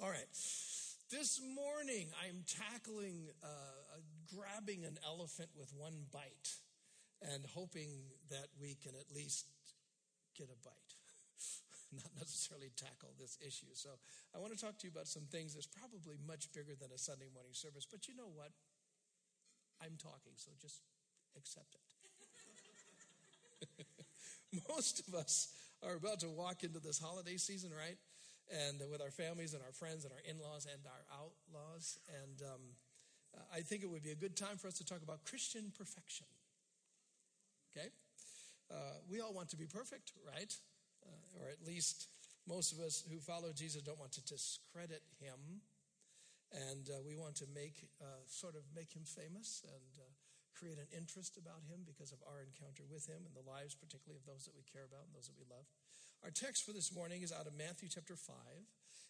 All right. This morning, I'm tackling uh, grabbing an elephant with one bite and hoping that we can at least get a bite, not necessarily tackle this issue. So, I want to talk to you about some things that's probably much bigger than a Sunday morning service. But you know what? I'm talking, so just accept it. Most of us are about to walk into this holiday season, right? And with our families and our friends and our in laws and our outlaws. And um, I think it would be a good time for us to talk about Christian perfection. Okay? Uh, we all want to be perfect, right? Uh, or at least most of us who follow Jesus don't want to discredit him. And uh, we want to make, uh, sort of make him famous and uh, create an interest about him because of our encounter with him and the lives, particularly of those that we care about and those that we love. Our text for this morning is out of Matthew chapter 5.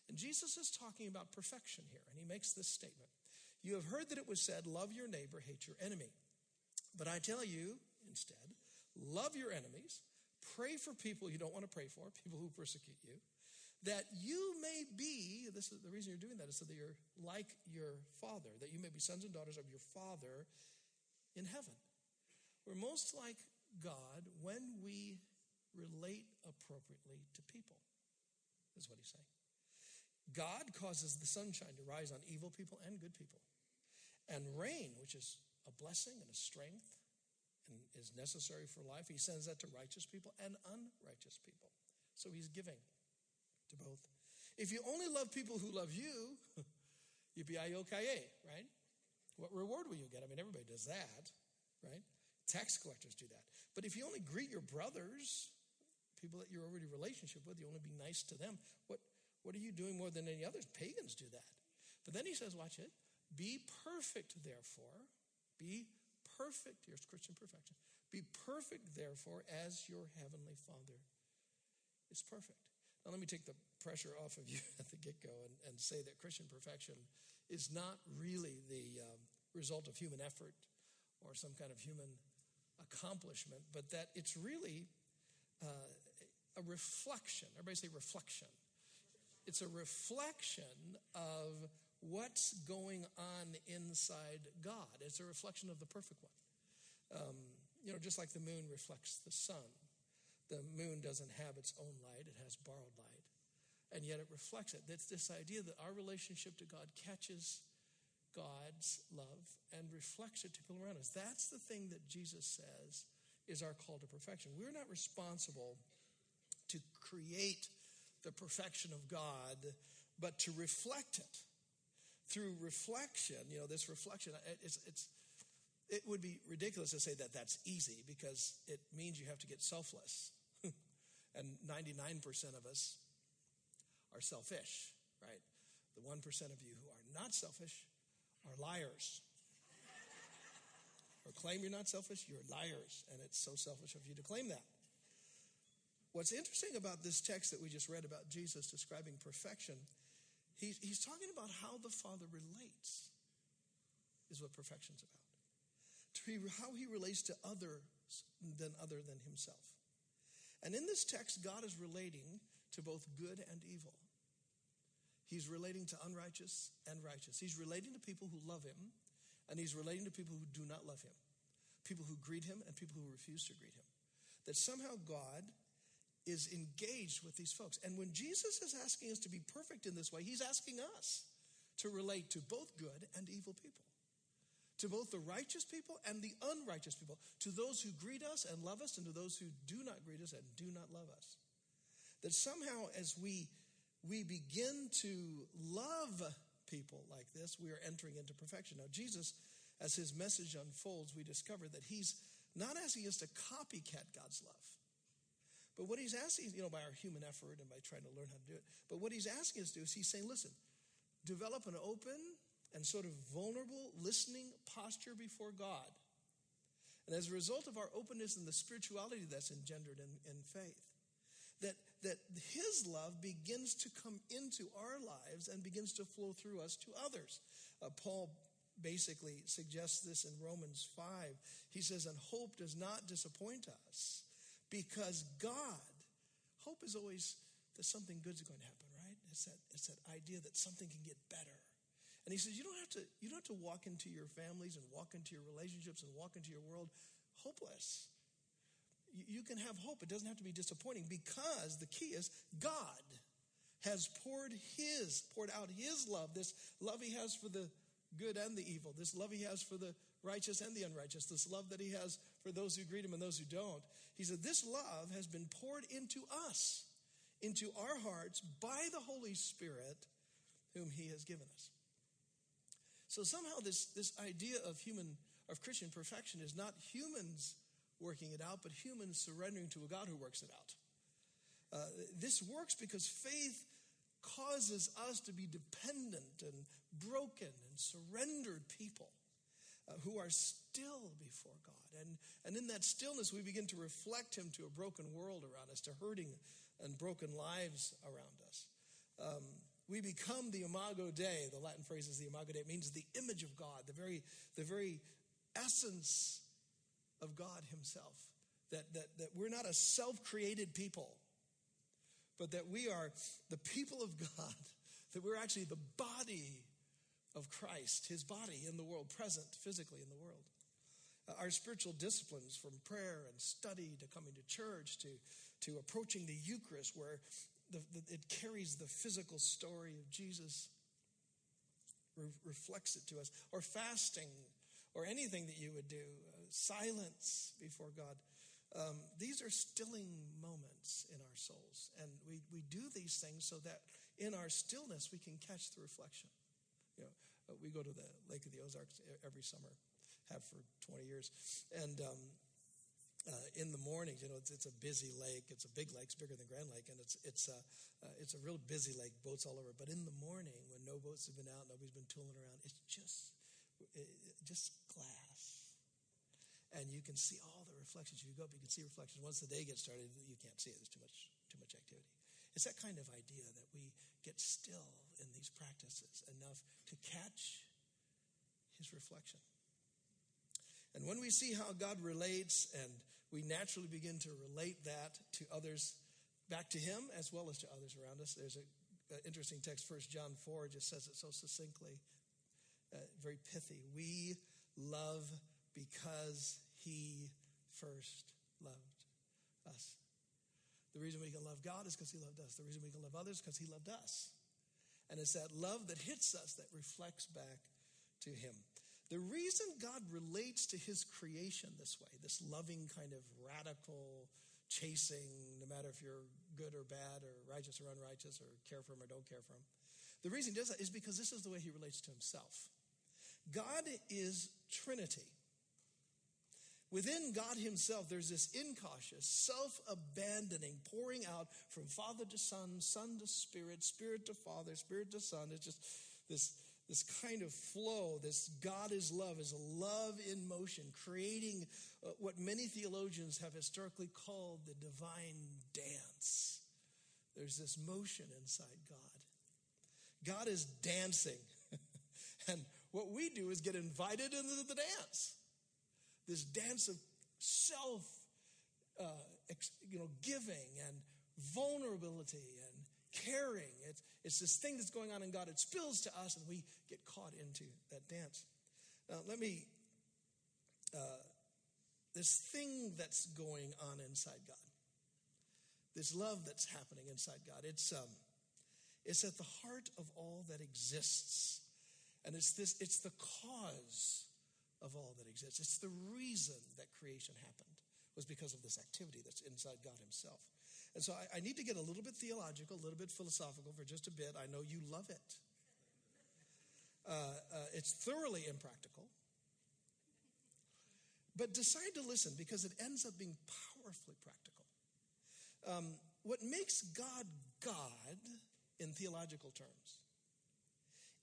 And Jesus is talking about perfection here. And he makes this statement You have heard that it was said, Love your neighbor, hate your enemy. But I tell you instead, love your enemies, pray for people you don't want to pray for, people who persecute you, that you may be, this is the reason you're doing that is so that you're like your father, that you may be sons and daughters of your father in heaven. We're most like God when we relate appropriately to people, is what he's saying. God causes the sunshine to rise on evil people and good people. And rain, which is a blessing and a strength and is necessary for life, he sends that to righteous people and unrighteous people. So he's giving to both. If you only love people who love you, yippee right? What reward will you get? I mean, everybody does that, right? Tax collectors do that. But if you only greet your brothers, people that you're already relationship with, you only be nice to them, what, what are you doing more than any others? Pagans do that. But then he says, watch it. Be perfect, therefore. Be perfect. Here's Christian perfection. Be perfect, therefore, as your heavenly Father is perfect. Now, let me take the pressure off of you at the get go and, and, say that Christian perfection is not really the um, result of human effort or some kind of human accomplishment, but that it's really uh, a reflection. Everybody say reflection. It's a reflection of what's going on inside God. It's a reflection of the perfect one. Um, you know, just like the moon reflects the sun the moon doesn't have its own light, it has borrowed light. And yet it reflects it. It's this idea that our relationship to God catches God's love and reflects it to people around us. That's the thing that Jesus says is our call to perfection. We're not responsible to create the perfection of God, but to reflect it. Through reflection, you know, this reflection, it's, it's, it would be ridiculous to say that that's easy because it means you have to get selfless. and 99% of us are selfish, right? The 1% of you who are not selfish are liars. or claim you're not selfish, you're liars. And it's so selfish of you to claim that. What's interesting about this text that we just read about Jesus describing perfection, he's, he's talking about how the Father relates, is what perfection's about. To how he relates to others than other than himself. And in this text, God is relating to both good and evil. He's relating to unrighteous and righteous. He's relating to people who love him, and he's relating to people who do not love him, people who greet him and people who refuse to greet him. That somehow God is engaged with these folks. And when Jesus is asking us to be perfect in this way, he's asking us to relate to both good and evil people to both the righteous people and the unrighteous people, to those who greet us and love us, and to those who do not greet us and do not love us. That somehow, as we, we begin to love people like this, we are entering into perfection. Now, Jesus, as his message unfolds, we discover that he's not asking us to copycat God's love. But what he's asking, you know, by our human effort and by trying to learn how to do it, but what he's asking us to do is he's saying, listen, develop an open and sort of vulnerable listening posture before God. And as a result of our openness and the spirituality that's engendered in, in faith, that, that His love begins to come into our lives and begins to flow through us to others. Uh, Paul basically suggests this in Romans 5. He says, And hope does not disappoint us because God, hope is always that something good is going to happen, right? It's that, it's that idea that something can get better. And he says, you don't have to, you don't have to walk into your families and walk into your relationships and walk into your world hopeless. You, can have hope. It doesn't have to be disappointing because the key is God has poured his, poured out his love, this love he has for the good and the evil, this love he has for the righteous and the unrighteous, this love that he has for those who greet him and those who don't. He said, This love has been poured into us, into our hearts by the Holy Spirit whom he has given us. So somehow this, this idea of human of Christian perfection is not humans working it out, but humans surrendering to a God who works it out. Uh, this works because faith causes us to be dependent and broken and surrendered people uh, who are still before God. And, and in that stillness, we begin to reflect Him to a broken world around us, to hurting and broken lives around us. Um, we become the imago Dei. The Latin phrase is the imago Dei. It means the image of God, the very, the very essence of God Himself. That, that, that we're not a self created people, but that we are the people of God, that we're actually the body of Christ, His body in the world, present physically in the world. Our spiritual disciplines, from prayer and study to coming to church to, to approaching the Eucharist, where the, the, it carries the physical story of Jesus, re- reflects it to us, or fasting, or anything that you would do, uh, silence before God. Um, these are stilling moments in our souls. And we, we do these things so that in our stillness we can catch the reflection. You know, uh, we go to the Lake of the Ozarks every summer, have for 20 years. And um, uh, in the mornings, you know, it's, it's, a busy lake. It's a big lake. It's bigger than Grand Lake, and it's it's a uh, uh, it's a real busy lake. Boats all over. But in the morning, when no boats have been out, nobody's been tooling around. It's just it, just glass, and you can see all the reflections. If you go up, you can see reflections. Once the day gets started, you can't see it. There's too much too much activity. It's that kind of idea that we get still in these practices enough to catch his reflection. When we see how God relates and we naturally begin to relate that to others, back to Him as well as to others around us, there's an interesting text, First John 4, just says it so succinctly, uh, very pithy. We love because He first loved us. The reason we can love God is because He loved us. The reason we can love others is because He loved us. And it's that love that hits us that reflects back to Him. The reason God relates to his creation this way, this loving kind of radical chasing, no matter if you're good or bad or righteous or unrighteous or care for him or don't care for him, the reason he does that is because this is the way he relates to himself. God is Trinity. Within God Himself, there's this incautious, self abandoning, pouring out from Father to Son, Son to Spirit, Spirit to Father, Spirit to Son. It's just this this kind of flow, this God is love, is a love in motion, creating uh, what many theologians have historically called the divine dance. There's this motion inside God. God is dancing. and what we do is get invited into the dance. This dance of self, uh, you know, giving and vulnerability caring. It's, it's this thing that's going on in God. It spills to us, and we get caught into that dance. Now, let me, uh, this thing that's going on inside God, this love that's happening inside God, it's, um, it's at the heart of all that exists. And it's this, it's the cause of all that exists. It's the reason that creation happened was because of this activity that's inside God Himself. And so I, I need to get a little bit theological, a little bit philosophical for just a bit. I know you love it. Uh, uh, it's thoroughly impractical. But decide to listen because it ends up being powerfully practical. Um, what makes God God in theological terms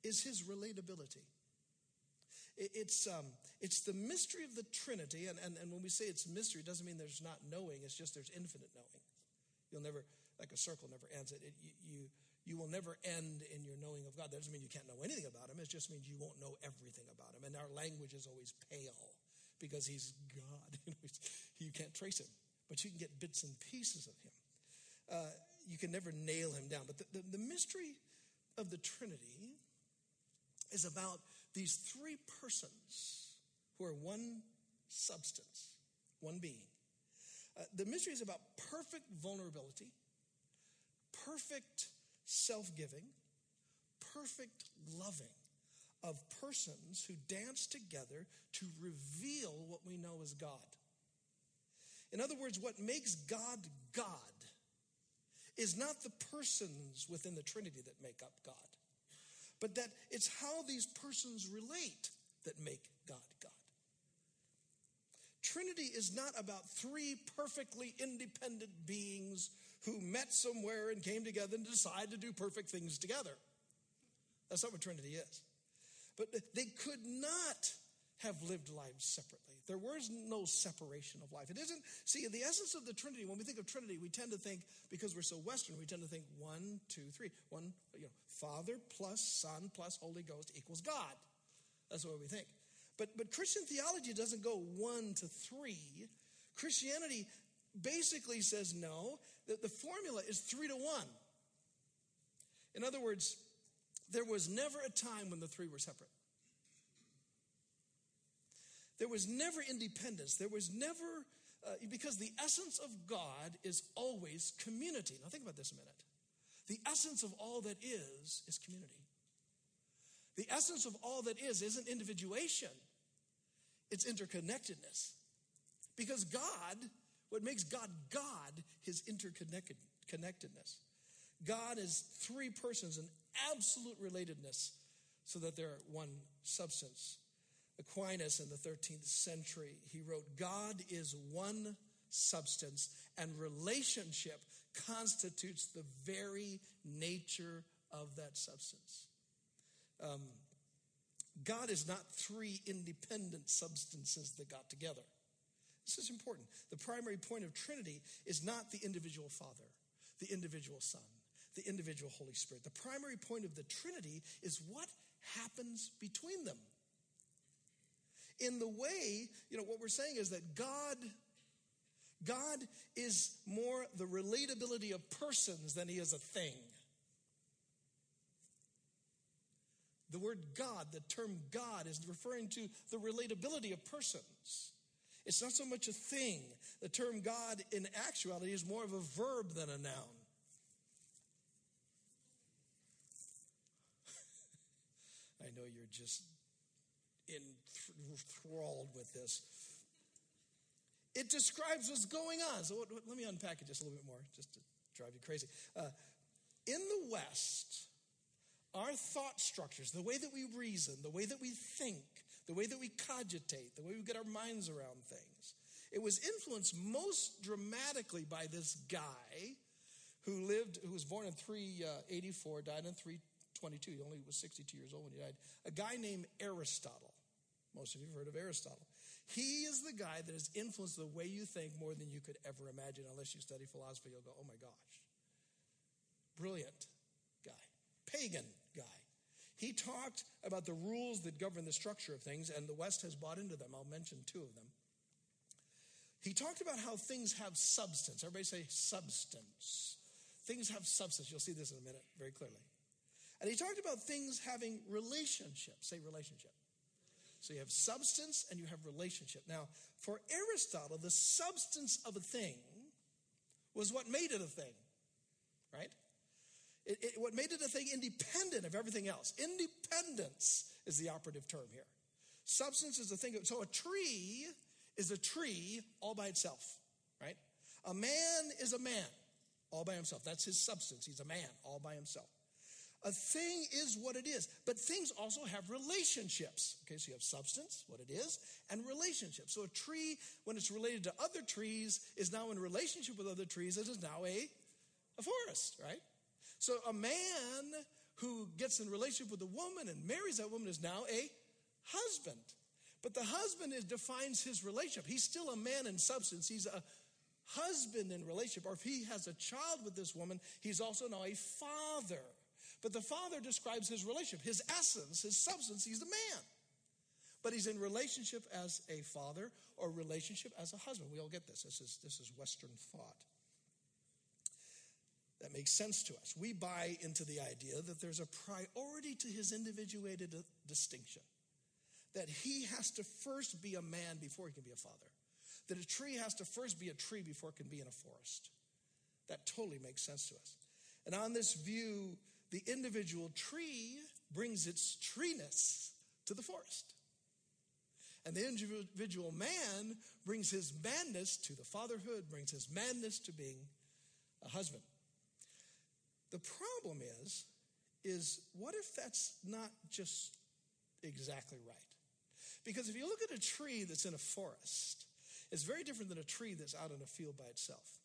is his relatability. It's, um, it's the mystery of the Trinity, and, and, and when we say it's mystery, it doesn't mean there's not knowing, it's just there's infinite knowing. You'll never, like a circle never ends. It, it you, you, will never end in your knowing of God. That doesn't mean you can't know anything about Him. It just means you won't know everything about Him. And our language is always pale because He's God. you can't trace Him, but you can get bits and pieces of Him. Uh, you can never nail him down. But the, the, the mystery of the Trinity is about these three persons who are one substance, one being. Uh, the mystery is about perfect vulnerability, perfect self giving, perfect loving of persons who dance together to reveal what we know as God. In other words, what makes God God is not the persons within the Trinity that make up God, but that it's how these persons relate that make God God. Trinity is not about three perfectly independent beings who met somewhere and came together and decided to do perfect things together. That's not what Trinity is. But they could not have lived lives separately. There was no separation of life. It isn't, see, the essence of the Trinity, when we think of Trinity, we tend to think, because we're so Western, we tend to think one, two, three. One, you know, Father plus Son plus Holy Ghost equals God. That's what we think. But, but Christian theology doesn't go one to three. Christianity basically says no, that the formula is three to one. In other words, there was never a time when the three were separate. There was never independence. There was never, uh, because the essence of God is always community. Now, think about this a minute. The essence of all that is, is community. The essence of all that is isn't individuation, it's interconnectedness. Because God, what makes God God, his interconnectedness. God is three persons in absolute relatedness so that they're one substance. Aquinas in the 13th century, he wrote, God is one substance, and relationship constitutes the very nature of that substance. Um, God is not three independent substances that got together. This is important. The primary point of Trinity is not the individual Father, the individual Son, the individual Holy Spirit. The primary point of the Trinity is what happens between them in the way, you know, what we're saying is that God God is more the relatability of persons than he is a thing. The word God, the term God, is referring to the relatability of persons. It's not so much a thing. The term God in actuality is more of a verb than a noun. I know you're just enthralled with this. It describes what's going on. So let me unpack it just a little bit more, just to drive you crazy. Uh, in the West, our thought structures, the way that we reason, the way that we think, the way that we cogitate, the way we get our minds around things, it was influenced most dramatically by this guy who lived, who was born in 384, uh, died in 322. He only was 62 years old when he died. A guy named Aristotle. Most of you have heard of Aristotle. He is the guy that has influenced the way you think more than you could ever imagine. Unless you study philosophy, you'll go, oh my gosh. Brilliant guy, pagan. He talked about the rules that govern the structure of things, and the West has bought into them. I'll mention two of them. He talked about how things have substance. Everybody say substance. Things have substance. You'll see this in a minute very clearly. And he talked about things having relationship. Say relationship. So you have substance and you have relationship. Now, for Aristotle, the substance of a thing was what made it a thing, right? It, it, what made it a thing independent of everything else. Independence is the operative term here. Substance is a thing. Of, so a tree is a tree all by itself, right? A man is a man all by himself. That's his substance. He's a man all by himself. A thing is what it is, but things also have relationships. Okay, so you have substance, what it is, and relationships. So a tree, when it's related to other trees, is now in relationship with other trees. It is now a, a forest, right? So a man who gets in relationship with a woman and marries that woman is now a husband. But the husband is, defines his relationship. He's still a man in substance. He's a husband in relationship. Or if he has a child with this woman, he's also now a father. But the Father describes his relationship, his essence, his substance. He's the man. But he's in relationship as a father or relationship as a husband. We all get this. This is, this is Western thought. That makes sense to us. We buy into the idea that there's a priority to his individuated distinction. That he has to first be a man before he can be a father. That a tree has to first be a tree before it can be in a forest. That totally makes sense to us. And on this view, the individual tree brings its treeness to the forest. And the individual man brings his manness to the fatherhood, brings his manness to being a husband. The problem is, is what if that's not just exactly right? Because if you look at a tree that's in a forest, it's very different than a tree that's out in a field by itself.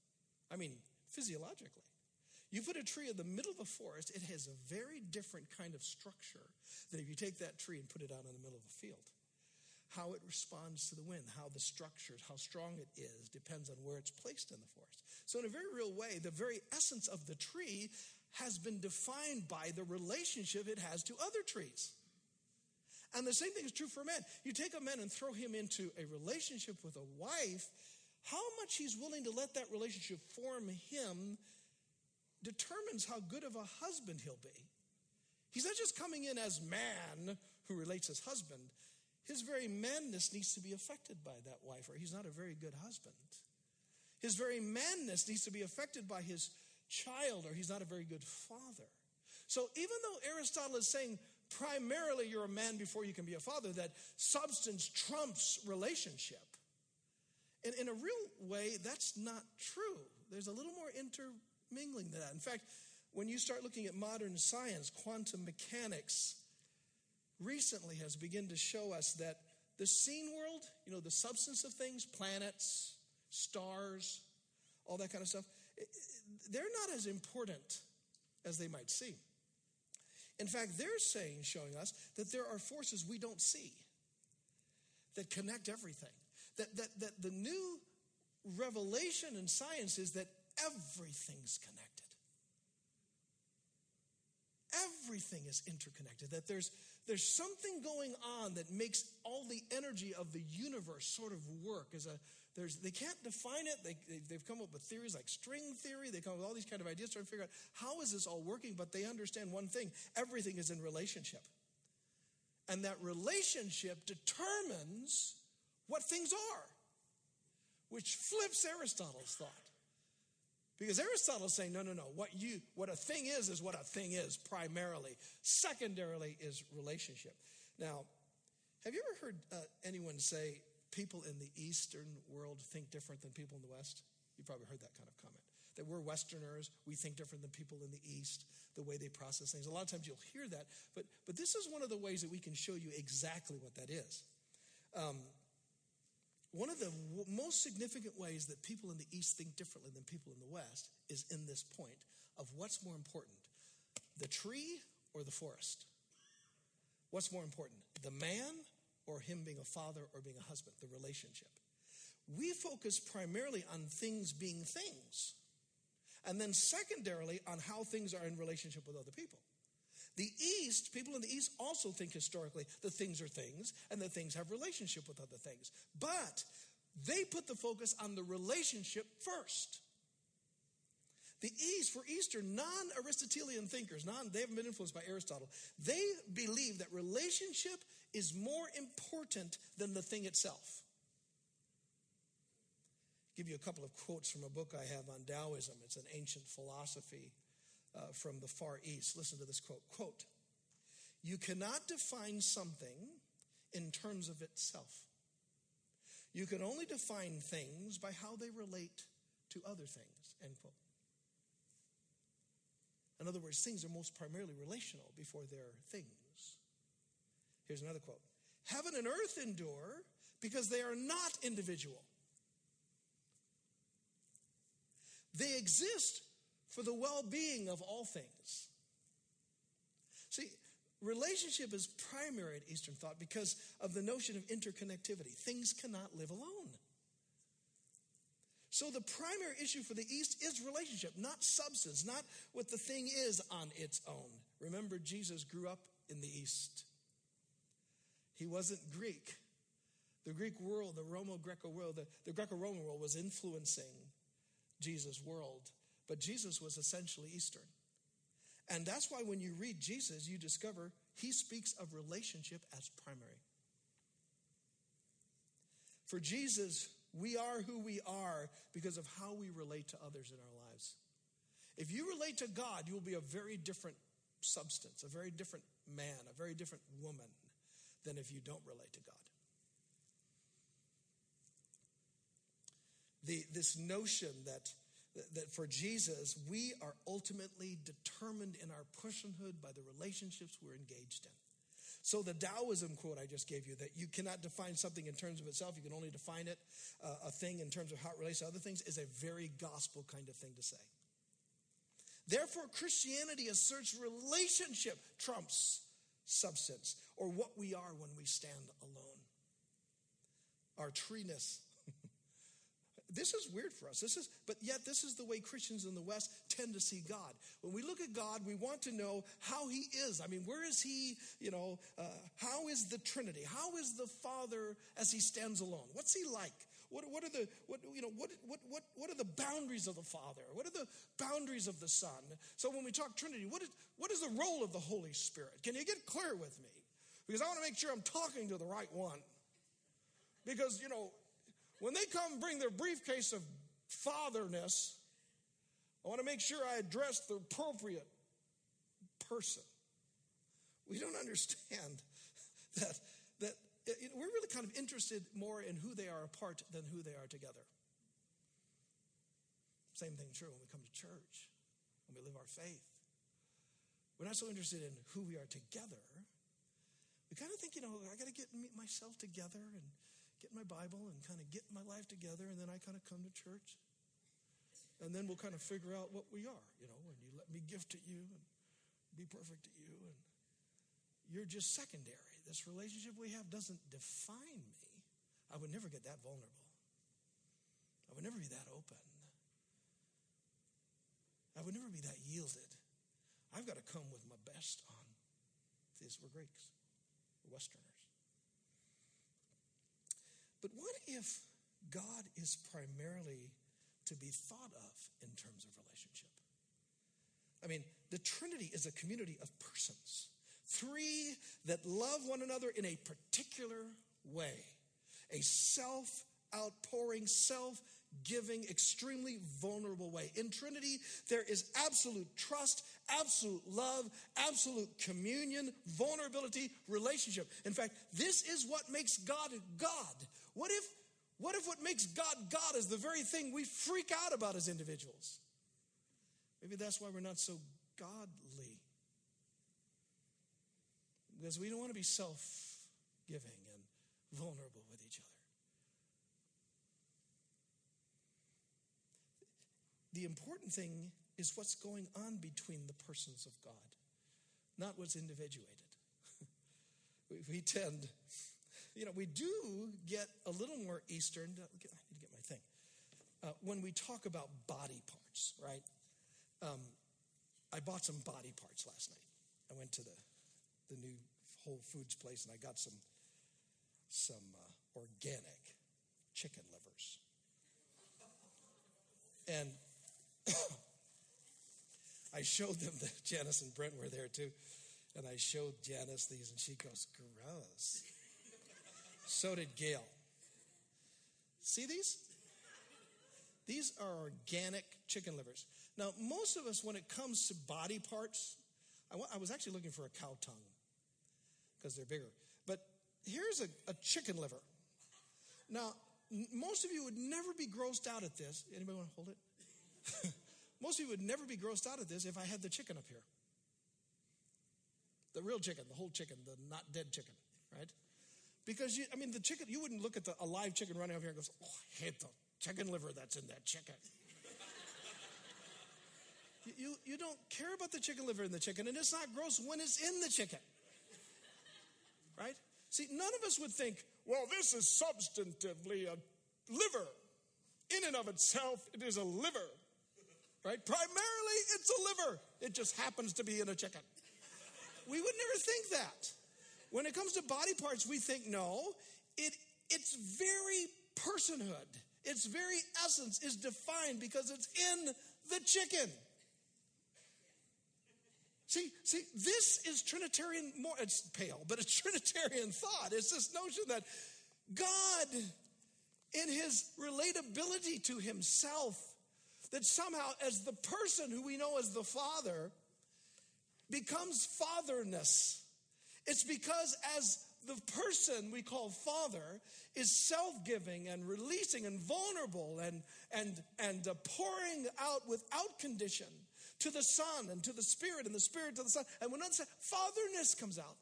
I mean, physiologically. You put a tree in the middle of a forest, it has a very different kind of structure than if you take that tree and put it out in the middle of a field how it responds to the wind, how the structures, how strong it is, depends on where it's placed in the forest. So, in a very real way, the very essence of the tree has been defined by the relationship it has to other trees. And the same thing is true for men. You take a man and throw him into a relationship with a wife, how much he's willing to let that relationship form him determines how good of a husband he'll be. He's not just coming in as man who relates as husband, his very manness needs to be affected by that wife, or he's not a very good husband. His very manness needs to be affected by his child, or he's not a very good father. So even though Aristotle is saying primarily you're a man before you can be a father, that substance trumps relationship, And in a real way, that's not true. There's a little more intermingling than that. In fact, when you start looking at modern science, quantum mechanics, recently has begun to show us that the seen world, you know, the substance of things, planets, stars, all that kind of stuff, eh, eh, they're not as important as they might seem. In fact, they're saying, showing us that there are forces we don't see that connect everything. That, that, that the new revelation in science is that everything's connected. Everything is interconnected. That there's, there's something going on that makes all the energy of the universe sort of work as a there's they can't define it they, they've come up with theories like string theory they come up with all these kind of ideas trying to figure out how is this all working but they understand one thing everything is in relationship and that relationship determines what things are which flips aristotle's thought because Aristotle's saying, no, no, no. What you what a thing is is what a thing is primarily. Secondarily is relationship. Now, have you ever heard uh, anyone say people in the Eastern world think different than people in the West? You've probably heard that kind of comment. That we're Westerners, we think different than people in the East, the way they process things. A lot of times you'll hear that, but but this is one of the ways that we can show you exactly what that is. Um, one of the w- most significant ways that people in the East think differently than people in the West is in this point of what's more important, the tree or the forest? What's more important, the man or him being a father or being a husband, the relationship? We focus primarily on things being things, and then secondarily on how things are in relationship with other people. The East, people in the East also think historically that things are things and that things have relationship with other things. But they put the focus on the relationship first. The East, for Eastern non Aristotelian thinkers, non, they haven't been influenced by Aristotle, they believe that relationship is more important than the thing itself. I'll give you a couple of quotes from a book I have on Taoism. It's an ancient philosophy uh, from the Far East. Listen to this quote. Quote, you cannot define something in terms of itself. You can only define things by how they relate to other things, end quote. In other words, things are most primarily relational before they're things. Here's another quote Heaven and earth endure because they are not individual. They exist for the well being of all things. See, relationship is primary in Eastern thought because of the notion of interconnectivity. Things cannot live alone. So the primary issue for the East is relationship, not substance, not what the thing is on its own. Remember, Jesus grew up in the East. He wasn't Greek. The Greek world, the Romo Greco world, the, the Greco Roman world was influencing Jesus' world but Jesus was essentially Eastern. And that's why when you read Jesus, you discover he speaks of relationship as primary. For Jesus, we are who we are because of how we relate to others in our lives. If you relate to God, you will be a very different substance, a very different man, a very different woman than if you don't relate to God. The, this notion that, that for Jesus, we are ultimately determined in our personhood by the relationships we're engaged in. So, the Taoism quote I just gave you that you cannot define something in terms of itself, you can only define it, uh, a thing in terms of how it relates to other things, is a very gospel kind of thing to say. Therefore, Christianity asserts relationship trumps substance or what we are when we stand alone. Our treeness. this is weird for us. This is, but yet this is the way Christians in the West tend to see God. When we look at God, we want to know how He is. I mean, where is He? You know, uh, how is the Trinity? How is the Father as He stands alone? What's He like? What, what are the what you know what, what what what are the boundaries of the Father? What are the boundaries of the Son? So when we talk Trinity, what is what is the role of the Holy Spirit? Can you get clear with me? Because I want to make sure I'm talking to the right one. Because you know, when they come bring their briefcase of fatherness, I want to make sure I address the appropriate person. We don't understand that that we're really kind of interested more in who they are apart than who they are together. Same thing true when we come to church, when we live our faith. We're not so interested in who we are together. We kind of think, you know, I got to get myself together and get my Bible and kind of get my life together, and then I kind of come to church. And then we'll kind of figure out what we are, you know, and you let me gift to you and be perfect to you, and you're just secondary this relationship we have doesn't define me, I would never get that vulnerable. I would never be that open. I would never be that yielded. I've got to come with my best on. These were Greeks, Westerners. But what if God is primarily to be thought of in terms of relationship? I mean, the Trinity is a community of persons. Three that love one another in a particular way, a self outpouring, self giving, extremely vulnerable way. In Trinity, there is absolute trust, absolute love, absolute communion, vulnerability, relationship. In fact, this is what makes God God. What if what if what makes God God is the very thing we freak out about as individuals? Maybe that's why we're not so godly because we don't want to be self giving and vulnerable with each other. The important thing is what's going on between the persons of God, not what's individuated. we tend, you know, we do get a little more Eastern. I need to get my thing. Uh, when we talk about body parts, right? Um, I bought some body parts last night. I went to the, the new Whole Foods place and I got some some uh, organic chicken livers. And I showed them that Janice and Brent were there too. And I showed Janice these, and she goes, gross. so did Gail. See these? These are organic chicken livers. Now, most of us, when it comes to body parts, I, was actually looking for a cow tongue because they're bigger. But here's a, a chicken liver. Now, most of you would never be grossed out at this. Anybody want to hold it? most of you would never be grossed out at this if I had the chicken up here. The real chicken, the whole chicken, the not dead chicken, right? Because you, I mean, the chicken, you wouldn't look at the, a live chicken running over here and go, oh, I hate the chicken liver that's in that chicken. you, you don't care about the chicken liver in the chicken, and it's not gross when it's in the chicken right? See, none of us would think, well, this is substantively a liver. In and of itself, it is a liver, right? Primarily, it's a liver. It just happens to be in a chicken. We would never think that. When it comes to body parts, we think, no, it, its very personhood, its very essence is defined because it's in the chicken. See, see, this is Trinitarian, more, it's pale, but it's Trinitarian thought. It's this notion that God, in his relatability to himself, that somehow, as the person who we know as the Father, becomes fatherness. It's because as the person we call Father is self-giving and releasing and vulnerable and and and uh, pouring out without condition to the Son and to the Spirit and the Spirit to the Son. And when understand, fatherness comes out.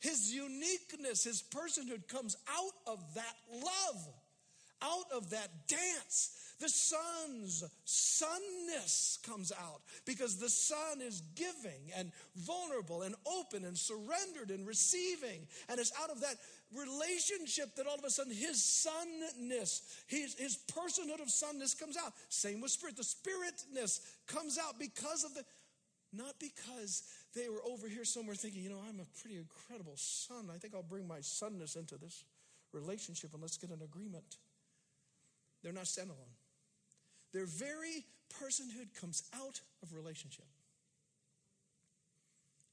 His uniqueness, his personhood comes out of that love, out of that dance. The Son's sonness comes out because the Son is giving and vulnerable and open and surrendered and receiving. And it's out of that relationship that all of a sudden his sonness, his, his personhood of sonness comes out. Same with spirit. The spiritness comes out because of the, not because they were over here somewhere thinking, you know, I'm a pretty incredible son. I think I'll bring my sonness into this relationship and let's get an agreement. They're not standalone. Their very personhood comes out of relationship.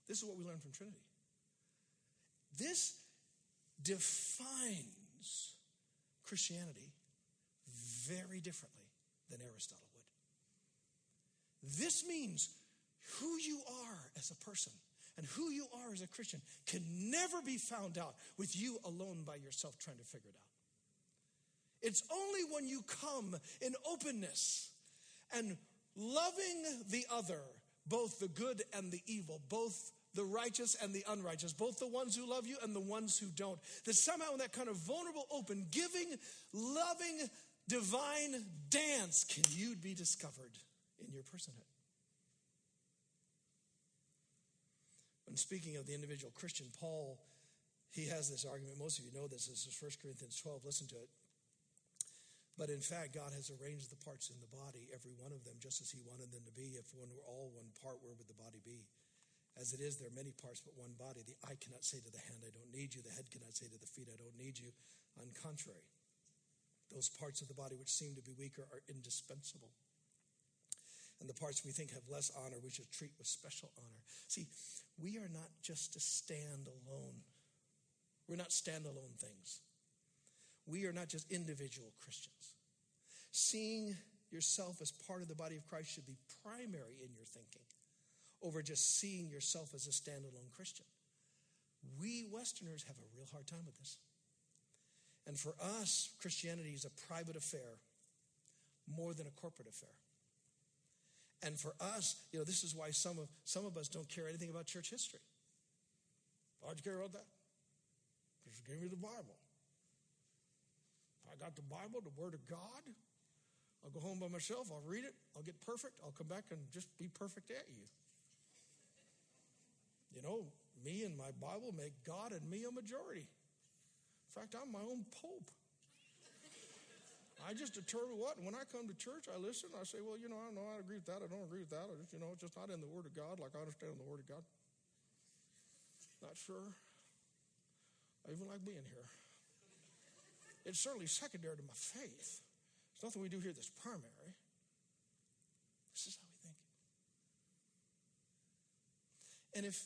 This is what we learn from Trinity. This defines Christianity very differently than Aristotle would. This means who you are as a person and who you are as a Christian can never be found out with you alone by yourself trying to figure it out. It's only when you come in openness and loving the other, both the good and the evil, both the righteous and the unrighteous, both the ones who love you and the ones who don't. That somehow in that kind of vulnerable, open, giving, loving, divine dance can you be discovered in your personhood. When speaking of the individual Christian, Paul, he has this argument. Most of you know this. This is 1 Corinthians 12. Listen to it. But in fact, God has arranged the parts in the body, every one of them, just as He wanted them to be. If one were all one part, where would the body be? As it is, there are many parts, but one body. The eye cannot say to the hand, I don't need you. The head cannot say to the feet, I don't need you. On contrary, those parts of the body which seem to be weaker are indispensable. And the parts we think have less honor, we should treat with special honor. See, we are not just to stand alone. We're not standalone things. We are not just individual Christians. Seeing yourself as part of the body of Christ should be primary in your thinking over just seeing yourself as a standalone Christian. We Westerners have a real hard time with this. And for us, Christianity is a private affair more than a corporate affair. And for us, you know, this is why some of some of us don't care anything about church history. Why'd you care about that? You gave me the Bible. I got the Bible, the Word of God. I'll go home by myself, I'll read it, I'll get perfect, I'll come back and just be perfect at you. You know, me and my Bible make God and me a majority. In fact, I'm my own pope. I just determine what. And when I come to church, I listen. I say, well, you know, I don't know. I agree with that. I don't agree with that. I just, you know, it's just not in the Word of God like I understand the Word of God. Not sure. I even like being here. It's certainly secondary to my faith. There's nothing we do here that's primary. This is how we think. And if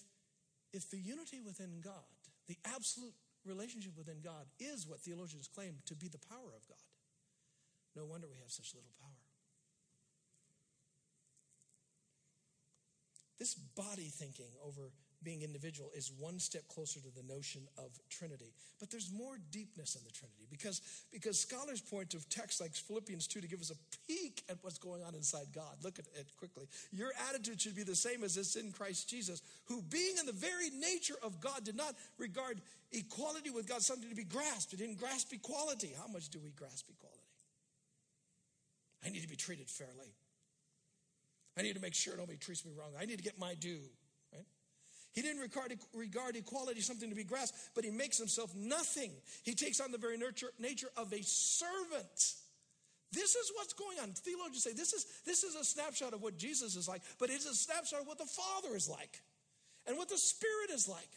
if the unity within God, the absolute relationship within God, is what theologians claim to be the power of God, no wonder we have such little power. This body thinking over being individual is one step closer to the notion of Trinity. But there's more deepness in the Trinity because, because scholars point to texts like Philippians 2 to give us a peek at what's going on inside God. Look at it quickly. Your attitude should be the same as it's in Christ Jesus, who being in the very nature of God did not regard equality with God something to be grasped. He didn't grasp equality. How much do we grasp equality? I need to be treated fairly. I need to make sure nobody treats me wrong. I need to get my due. He didn't regard, regard equality something to be grasped, but he makes himself nothing. He takes on the very nature, nature of a servant. This is what's going on. Theologians say this is, this is a snapshot of what Jesus is like, but it's a snapshot of what the Father is like and what the Spirit is like.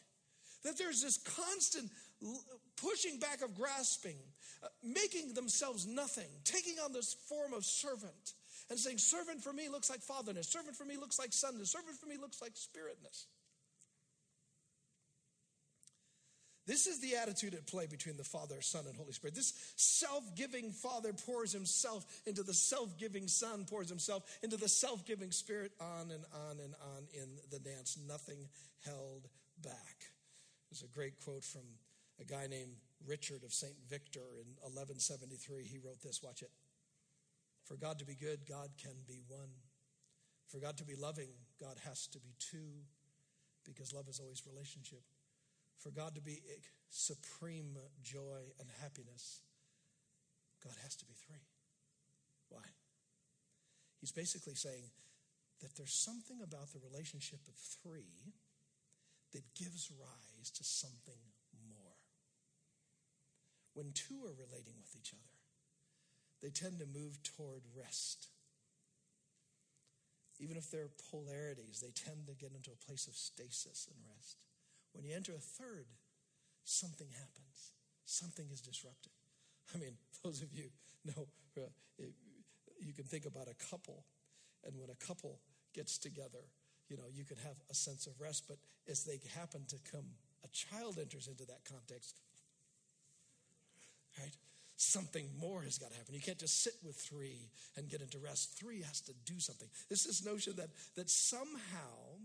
That there's this constant pushing back of grasping, uh, making themselves nothing, taking on this form of servant, and saying, servant for me looks like fatherness, servant for me looks like sonness, servant for me looks like spiritness. This is the attitude at play between the Father, Son, and Holy Spirit. This self giving Father pours himself into the self giving Son, pours himself into the self giving Spirit, on and on and on in the dance. Nothing held back. There's a great quote from a guy named Richard of St. Victor in 1173. He wrote this watch it. For God to be good, God can be one. For God to be loving, God has to be two, because love is always relationship. For God to be supreme joy and happiness, God has to be three. Why? He's basically saying that there's something about the relationship of three that gives rise to something more. When two are relating with each other, they tend to move toward rest. Even if they're polarities, they tend to get into a place of stasis and rest. When you enter a third, something happens. Something is disrupted. I mean, those of you know, uh, you can think about a couple, and when a couple gets together, you know, you can have a sense of rest, but as they happen to come, a child enters into that context, right? Something more has got to happen. You can't just sit with three and get into rest. Three has to do something. It's this notion that, that somehow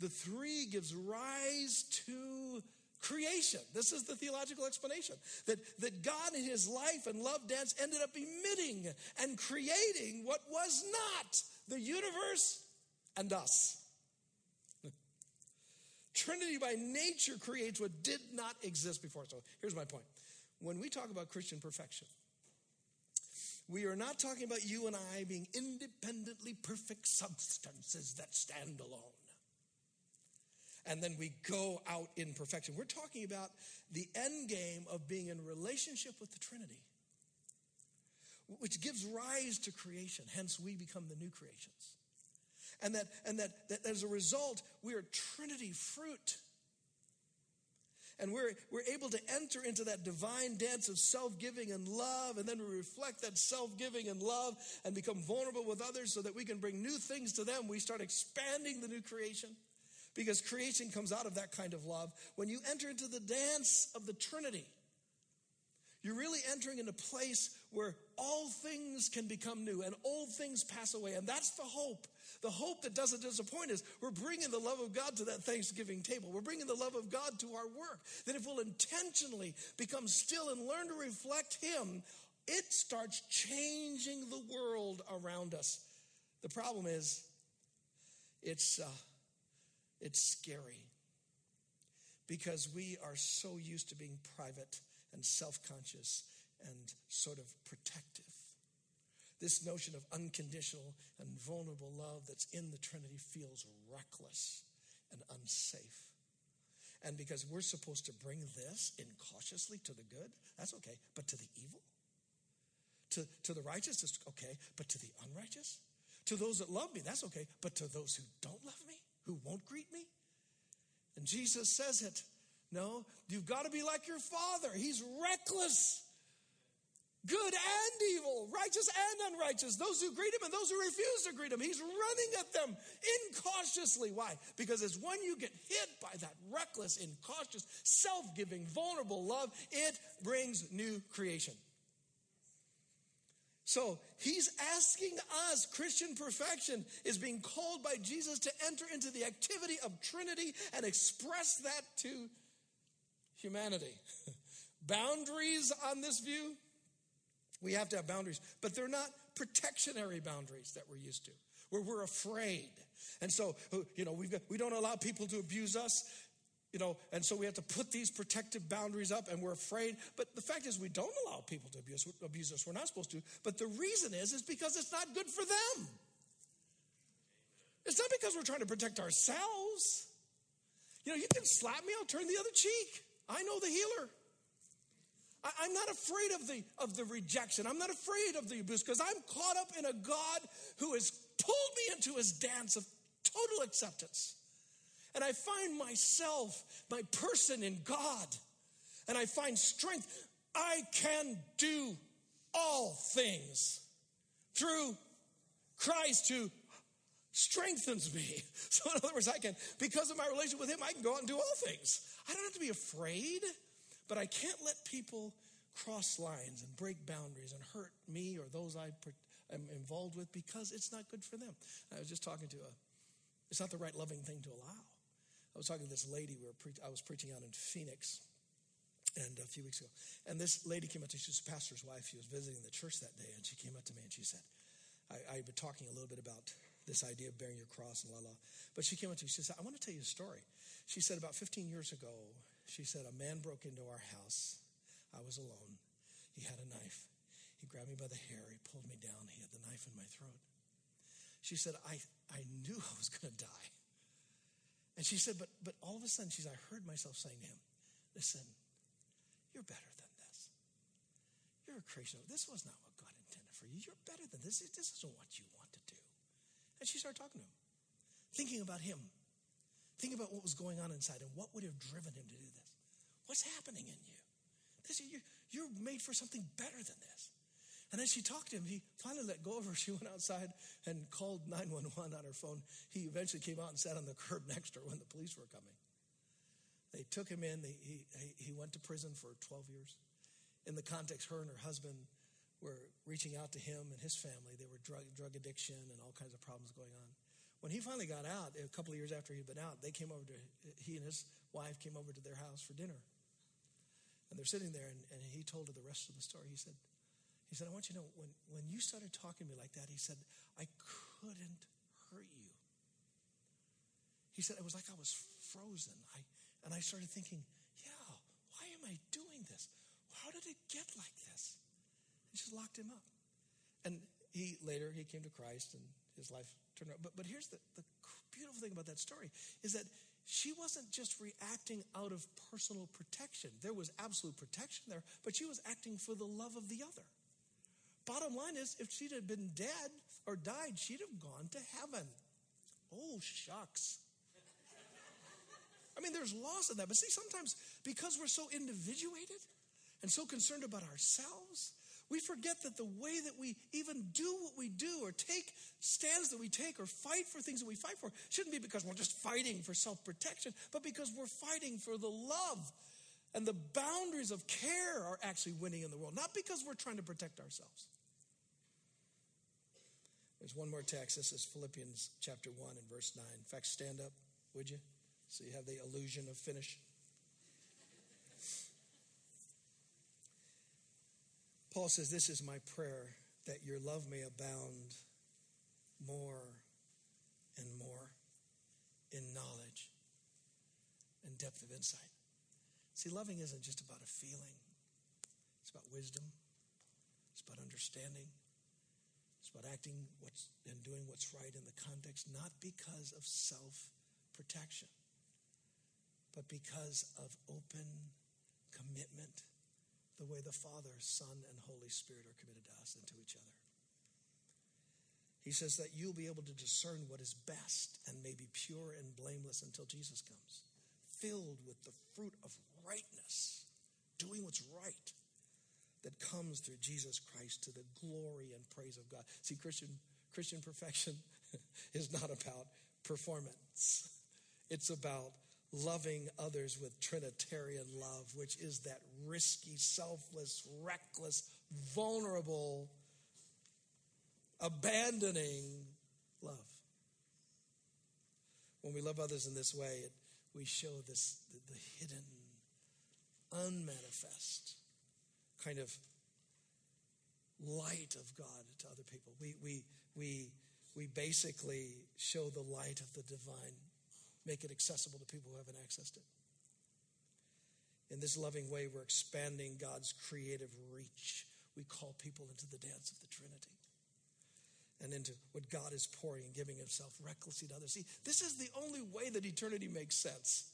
the three gives rise to creation. This is the theological explanation that, that God in his life and love dance ended up emitting and creating what was not the universe and us. Trinity by nature creates what did not exist before. So here's my point. When we talk about Christian perfection, we are not talking about you and I being independently perfect substances that stand alone and then we go out in perfection. We're talking about the end game of being in relationship with the Trinity, which gives rise to creation. Hence, we become the new creations. And that, and that, that as a result, we are Trinity fruit. And we're, we're able to enter into that divine dance of self giving and love, and then we reflect that self giving and love and become vulnerable with others so that we can bring new things to them. We start expanding the new creation because creation comes out of that kind of love. When you enter into the dance of the Trinity, you're really entering in a place where all things can become new and old things pass away. And that's the hope. The hope that doesn't disappoint is we're bringing the love of God to that Thanksgiving table. We're bringing the love of God to our work. That if we'll intentionally become still and learn to reflect Him, it starts changing the world around us. The problem is, it's, uh, it's scary because we are so used to being private and self conscious and sort of protective. This notion of unconditional and vulnerable love that's in the Trinity feels reckless and unsafe. And because we're supposed to bring this in cautiously to the good, that's okay. But to the evil? To, to the righteous, it's okay. But to the unrighteous? To those that love me, that's okay. But to those who don't love me? Who won't greet me? And Jesus says it. No, you've got to be like your father. He's reckless. Good and evil, righteous and unrighteous, those who greet him and those who refuse to greet him. He's running at them incautiously. Why? Because it's when you get hit by that reckless, incautious, self giving, vulnerable love, it brings new creation. So he's asking us, Christian perfection is being called by Jesus to enter into the activity of Trinity and express that to humanity. boundaries on this view, we have to have boundaries, but they're not protectionary boundaries that we're used to, where we're afraid. And so, you know, we've got, we don't allow people to abuse us you know, and so we have to put these protective boundaries up and we're afraid. But the fact is, we don't allow people to abuse, abuse us. We're not supposed to. But the reason is, is because it's not good for them. It's not because we're trying to protect ourselves. You know, you can slap me, I'll turn the other cheek. I know the healer. I, am not afraid of the of the rejection. I'm not afraid of the abuse because I'm caught up in a God who has pulled me into his dance of total acceptance. And I find myself, my person in God, and I find strength. I can do all things through Christ who strengthens me. So, in other words, I can, because of my relationship with Him, I can go out and do all things. I don't have to be afraid, but I can't let people cross lines and break boundaries and hurt me or those I am involved with because it's not good for them. I was just talking to a, it's not the right loving thing to allow. I was talking to this lady, we were pre- I was preaching out in Phoenix and a few weeks ago. And this lady came up to me, she was a pastor's wife. She was visiting the church that day, and she came up to me and she said, I, I've been talking a little bit about this idea of bearing your cross and la la. But she came up to me, she said, I want to tell you a story. She said, about 15 years ago, she said, a man broke into our house. I was alone. He had a knife. He grabbed me by the hair. He pulled me down. He had the knife in my throat. She said, I, I knew I was going to die. And she said, but, but all of a sudden, she said, I heard myself saying to him, listen, you're better than this. You're a creation. This was not what God intended for you. You're better than this. This isn't what you want to do. And she started talking to him, thinking about him, thinking about what was going on inside and what would have driven him to do this. What's happening in you? This, you're, you're made for something better than this. And as she talked to him, he finally let go of her. She went outside and called 911 on her phone. He eventually came out and sat on the curb next to her when the police were coming. They took him in. They, he, he went to prison for 12 years. In the context, her and her husband were reaching out to him and his family. They were drug, drug addiction and all kinds of problems going on. When he finally got out, a couple of years after he'd been out, they came over to, he and his wife came over to their house for dinner. And they're sitting there, and, and he told her the rest of the story. He said, he said, I want you to know, when, when you started talking to me like that, he said, I couldn't hurt you. He said, it was like I was frozen. I, and I started thinking, yeah, why am I doing this? How did it get like this? He just locked him up. And he later he came to Christ and his life turned around. But but here's the, the beautiful thing about that story is that she wasn't just reacting out of personal protection. There was absolute protection there, but she was acting for the love of the other. Bottom line is, if she'd have been dead or died, she'd have gone to heaven. Oh, shucks. I mean, there's loss in that. But see, sometimes because we're so individuated and so concerned about ourselves, we forget that the way that we even do what we do or take stands that we take or fight for things that we fight for shouldn't be because we're just fighting for self protection, but because we're fighting for the love and the boundaries of care are actually winning in the world, not because we're trying to protect ourselves. There's one more text. This is Philippians chapter 1 and verse 9. In fact, stand up, would you? So you have the illusion of finish. Paul says, This is my prayer that your love may abound more and more in knowledge and depth of insight. See, loving isn't just about a feeling, it's about wisdom, it's about understanding, it's about acting what's, and doing what's right in the context, not because of self protection, but because of open commitment the way the Father, Son, and Holy Spirit are committed to us and to each other. He says that you'll be able to discern what is best and may be pure and blameless until Jesus comes, filled with the fruit of rightness, doing what's right that comes through Jesus Christ to the glory and praise of God. See, Christian, Christian perfection is not about performance, it's about loving others with Trinitarian love, which is that risky, selfless, reckless, vulnerable, abandoning love. When we love others in this way, it, we show this the, the hidden, unmanifest kind of light of God to other people. We, we, we, we basically show the light of the divine make it accessible to people who haven't accessed it. In this loving way, we're expanding God's creative reach. We call people into the dance of the Trinity and into what God is pouring and giving Himself recklessly to others. See, this is the only way that eternity makes sense.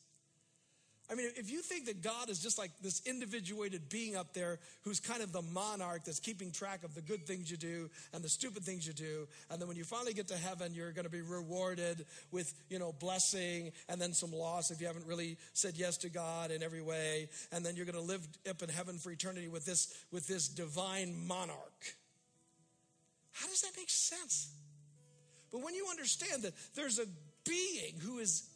I mean, if you think that God is just like this individuated being up there who's kind of the monarch that's keeping track of the good things you do and the stupid things you do, and then when you finally get to heaven, you're going to be rewarded with, you know, blessing and then some loss if you haven't really said yes to God in every way, and then you're going to live up in heaven for eternity with this with this divine monarch. How does that make sense? But when you understand that there's a being who is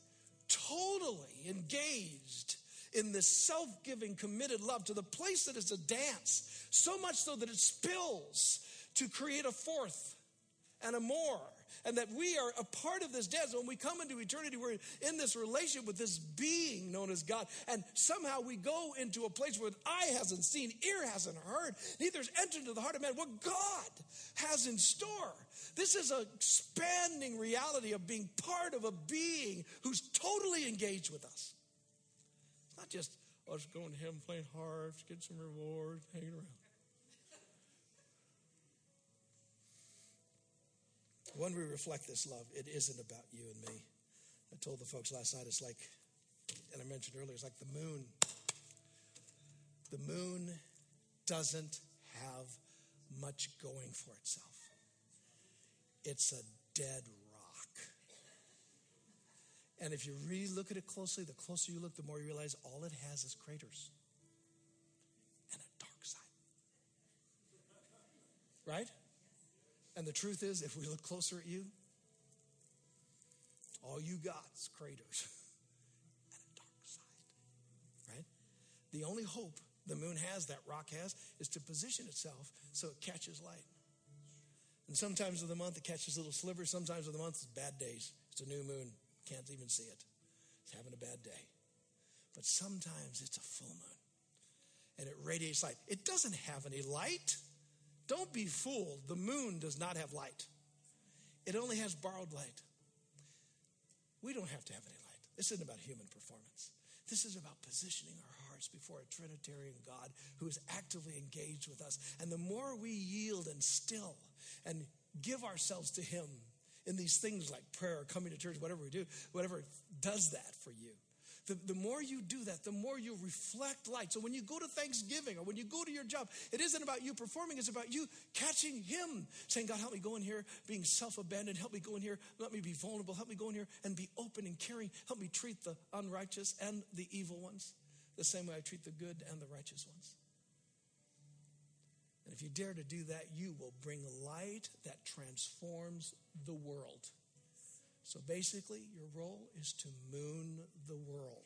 totally engaged in this self giving, committed love to the place that it's a dance, so much so that it spills to create a fourth and a more. And that we are a part of this dance. When we come into eternity, we're in this relationship with this being known as God. And somehow we go into a place where eye hasn't seen, ear hasn't heard, neither has entered into the heart of man what God has in store. This is an expanding reality of being part of a being who's totally engaged with us. It's not just us going to heaven, playing harps, get some rewards, hanging around. When we reflect this love, it isn't about you and me. I told the folks last night, it's like, and I mentioned earlier, it's like the moon. The moon doesn't have much going for itself, it's a dead rock. And if you really look at it closely, the closer you look, the more you realize all it has is craters and a dark side. Right? And the truth is, if we look closer at you, all you got is craters and a dark side. Right? The only hope the moon has, that rock has, is to position itself so it catches light. And sometimes of the month it catches little slivers, sometimes of the month it's bad days. It's a new moon, can't even see it. It's having a bad day. But sometimes it's a full moon and it radiates light. It doesn't have any light. Don't be fooled. The moon does not have light, it only has borrowed light. We don't have to have any light. This isn't about human performance. This is about positioning our hearts before a Trinitarian God who is actively engaged with us. And the more we yield and still and give ourselves to Him in these things like prayer, coming to church, whatever we do, whatever does that for you, the, the more you do that, the more you reflect light. So when you go to Thanksgiving or when you go to your job, it isn't about you performing, it's about you catching Him, saying, God, help me go in here, being self abandoned, help me go in here, let me be vulnerable, help me go in here and be open and caring, help me treat the unrighteous and the evil ones the same way I treat the good and the righteous ones. And if you dare to do that, you will bring light that transforms the world. So basically, your role is to moon the world.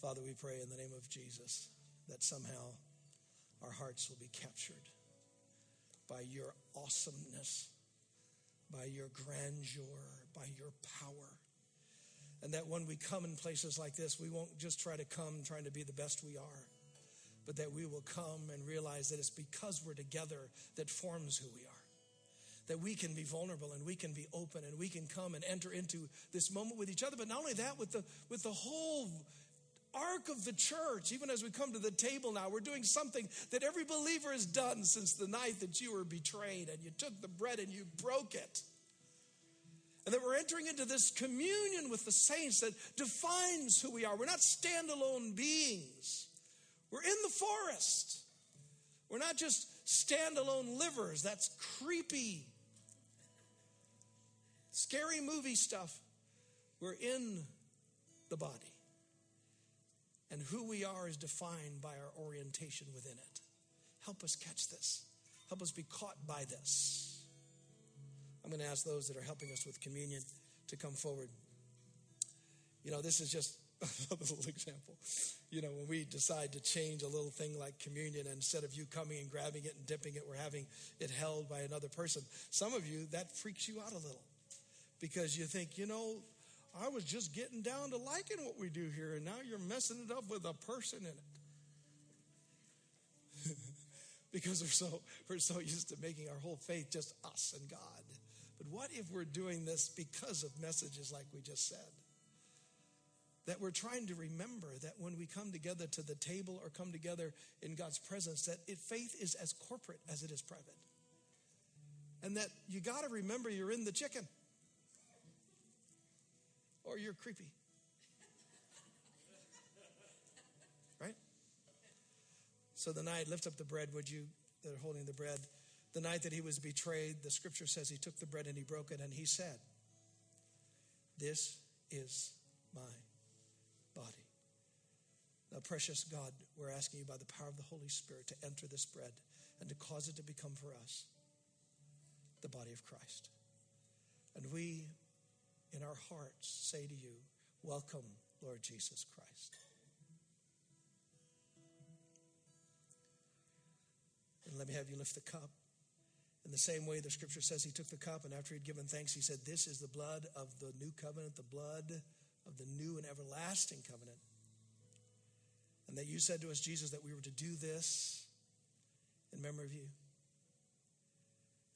Father, we pray in the name of Jesus that somehow our hearts will be captured by your awesomeness, by your grandeur, by your power and that when we come in places like this, we won't just try to come trying to be the best we are, but that we will come and realize that it's because we're together that forms who we are. That we can be vulnerable and we can be open and we can come and enter into this moment with each other. But not only that, with the with the whole arc of the church, even as we come to the table now, we're doing something that every believer has done since the night that you were betrayed and you took the bread and you broke it. And that we're entering into this communion with the saints that defines who we are. We're not standalone beings, we're in the forest. We're not just standalone livers. That's creepy, scary movie stuff. We're in the body. And who we are is defined by our orientation within it. Help us catch this. Help us be caught by this. I'm going to ask those that are helping us with communion to come forward. You know, this is just a little example. You know, when we decide to change a little thing like communion, instead of you coming and grabbing it and dipping it, we're having it held by another person. Some of you, that freaks you out a little because you think, you know, I was just getting down to liking what we do here, and now you're messing it up with a person in it. because we're so we're so used to making our whole faith just us and God. But what if we're doing this because of messages like we just said? That we're trying to remember that when we come together to the table or come together in God's presence, that it, faith is as corporate as it is private. And that you got to remember you're in the chicken or you're creepy. right? So the night, lift up the bread, would you? That are holding the bread. The night that he was betrayed, the scripture says he took the bread and he broke it and he said, This is my body, Now, precious God, we're asking you by the power of the Holy Spirit to enter this bread and to cause it to become for us the body of Christ. And we, in our hearts, say to you, Welcome, Lord Jesus Christ. And let me have you lift the cup. In the same way, the scripture says he took the cup, and after he'd given thanks, he said, This is the blood of the new covenant, the blood of the new and everlasting covenant. And that you said to us, Jesus, that we were to do this in memory of you.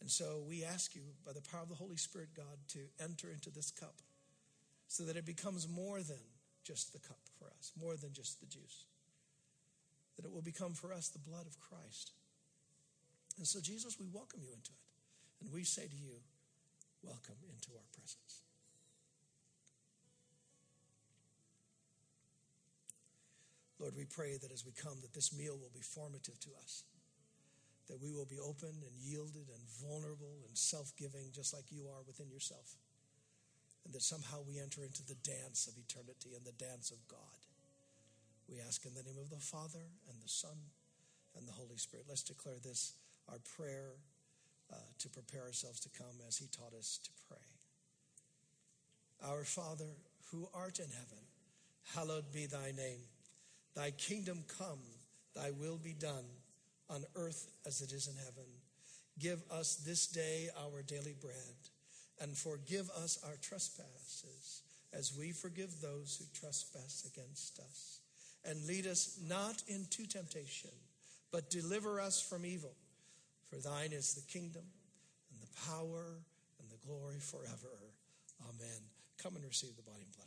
And so we ask you, by the power of the Holy Spirit, God, to enter into this cup so that it becomes more than just the cup for us, more than just the juice. That it will become for us the blood of Christ. And so, Jesus, we welcome you into it. And we say to you, welcome into our presence. Lord, we pray that as we come, that this meal will be formative to us, that we will be open and yielded and vulnerable and self-giving, just like you are within yourself, and that somehow we enter into the dance of eternity and the dance of God. We ask in the name of the Father and the Son and the Holy Spirit. Let's declare this our prayer uh, to prepare ourselves to come as He taught us to pray. Our Father, who art in heaven, hallowed be thy name. Thy kingdom come, thy will be done on earth as it is in heaven. Give us this day our daily bread, and forgive us our trespasses as we forgive those who trespass against us. And lead us not into temptation, but deliver us from evil. For thine is the kingdom and the power and the glory forever. Amen. Come and receive the body and blood.